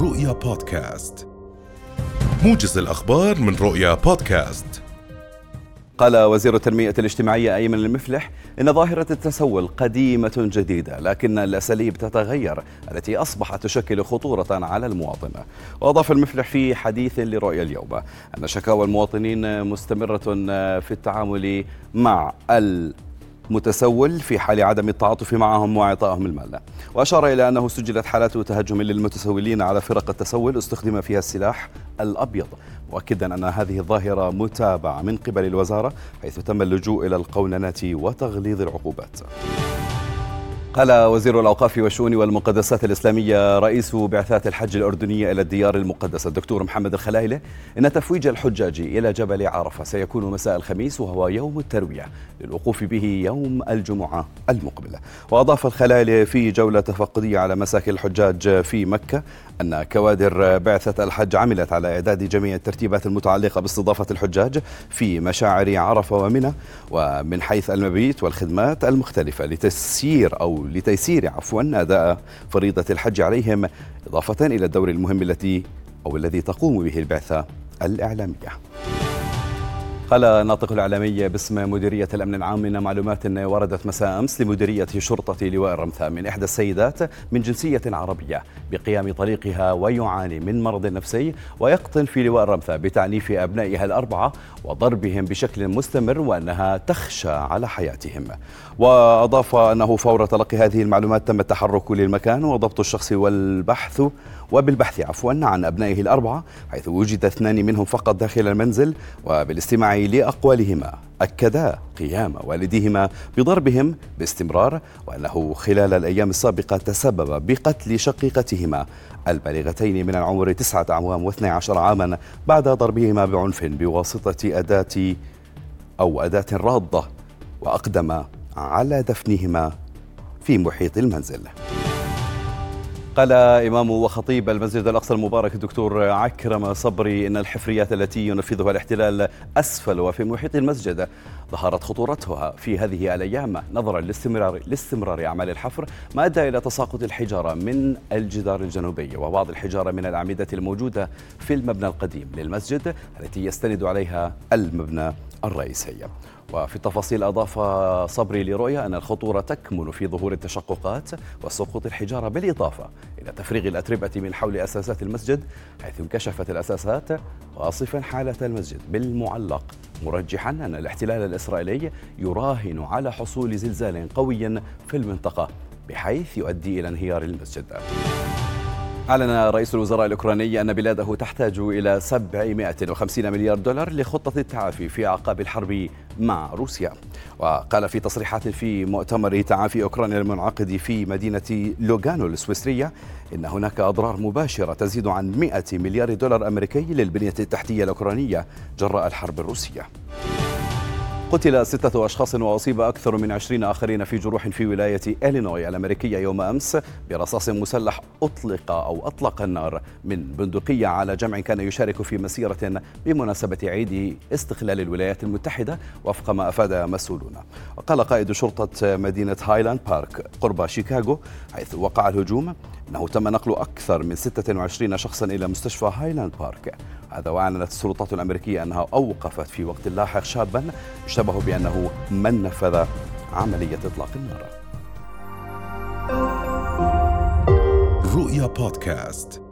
رؤيا بودكاست. موجز الأخبار من رؤيا بودكاست. قال وزير التنمية الاجتماعية أيمن المفلح إن ظاهرة التسول قديمة جديدة لكن الأساليب تتغير التي أصبحت تشكل خطورة على المواطن. وأضاف المفلح في حديث لرؤيا اليوم أن شكاوى المواطنين مستمرة في التعامل مع ال متسول في حال عدم التعاطف معهم وإعطائهم المال. وأشار إلى أنه سجلت حالات تهجم للمتسولين على فرق التسول استخدم فيها السلاح الأبيض مؤكدا أن هذه الظاهرة متابعة من قبل الوزارة حيث تم اللجوء إلى القوننة وتغليظ العقوبات. قال وزير الأوقاف والشؤون والمقدسات الإسلامية رئيس بعثات الحج الأردنية إلى الديار المقدسة. الدكتور محمد الخلايلة إن تفويج الحجاج إلى جبل عرفة سيكون مساء الخميس وهو يوم التروية للوقوف به يوم الجمعة المقبلة. وأضاف الخلايلة في جولة تفقدية على مساكن الحجاج في مكة أن كوادر بعثة الحج عملت على إعداد جميع الترتيبات المتعلقة باستضافة الحجاج في مشاعر عرفة ومنى ومن حيث المبيت والخدمات المختلفة لتسيير أو لتيسير عفوا أداء فريضة الحج عليهم. إضافة إلى الدور المهم التي أو الذي تقوم به البعثة الإعلامية. قال الناطق الإعلامي باسم مديرية الأمن العام إن معلومات وردت مساء أمس لمديرية شرطة لواء الرمثاء من إحدى السيدات من جنسية عربية. بقيام طليقها ويعاني من مرض نفسي ويقطن في لواء الرمثاء بتعنيف أبنائها الأربعة وضربهم بشكل مستمر وأنها تخشى على حياتهم. وأضاف أنه فور تلقي هذه المعلومات تم التحرك للمكان وضبط الشخص والبحث وبالبحث عفوا عن أبنائه الأربعة حيث وجد اثنان منهم فقط داخل المنزل وبالاستماع لأقوالهما. أكدا قيام والديهما بضربهم باستمرار وأنه خلال الأيام السابقة تسبب بقتل شقيقتهما البالغتين من العمر تسعة أعوام واثني عشر عاما بعد ضربهما بعنف بواسطة أداة أو أداة راضة وأقدم على دفنهما في محيط المنزل. قال إمام وخطيب المسجد الأقصى المبارك الدكتور عكرم صبري إن الحفريات التي ينفذها الاحتلال أسفل وفي محيط المسجد ظهرت خطورتها في هذه الأيام نظرا لاستمرار لاستمرار أعمال الحفر ما أدى إلى تساقط الحجارة من الجدار الجنوبي وبعض الحجارة من الأعمدة الموجودة في المبنى القديم للمسجد التي يستند عليها المبنى الرئيسي. وفي التفاصيل أضاف صبري لرؤيا أن الخطورة تكمن في ظهور التشققات وسقوط الحجارة بالإضافة إلى تفريغ الأتربة من حول أساسات المسجد حيث انكشفت الأساسات واصفا حالة المسجد بالمعلق مرجحا أن الاحتلال الإسرائيلي يراهن على حصول زلزال قوي في المنطقة بحيث يؤدي إلى انهيار المسجد. أعلن رئيس الوزراء الأوكراني أن بلاده تحتاج إلى 750 مليار دولار لخطة التعافي في أعقاب الحرب مع روسيا. وقال في تصريحات في مؤتمر تعافي أوكرانيا المنعقد في مدينة لوغانو السويسرية إن هناك أضرار مباشرة تزيد عن 100 مليار دولار أمريكي للبنية التحتية الأوكرانية جراء الحرب الروسية. قتل ستة أشخاص وأصيب أكثر من عشرين آخرين في جروح في ولاية إلينوي الأمريكية يوم أمس برصاص مسلح أطلق أو أطلق النار من بندقية على جمع كان يشارك في مسيرة بمناسبة عيد استقلال الولايات المتحدة وفق ما أفاد مسؤولون. وقال قائد شرطة مدينة هايلاند بارك قرب شيكاغو حيث وقع الهجوم. أنه تم نقل أكثر من 26 شخصا إلى مستشفى هايلاند بارك. هذا وأعلنت السلطات الأمريكية أنها أوقفت في وقت لاحق شابا يشتبه بأنه من نفذ عملية إطلاق النار رؤيا بودكاست.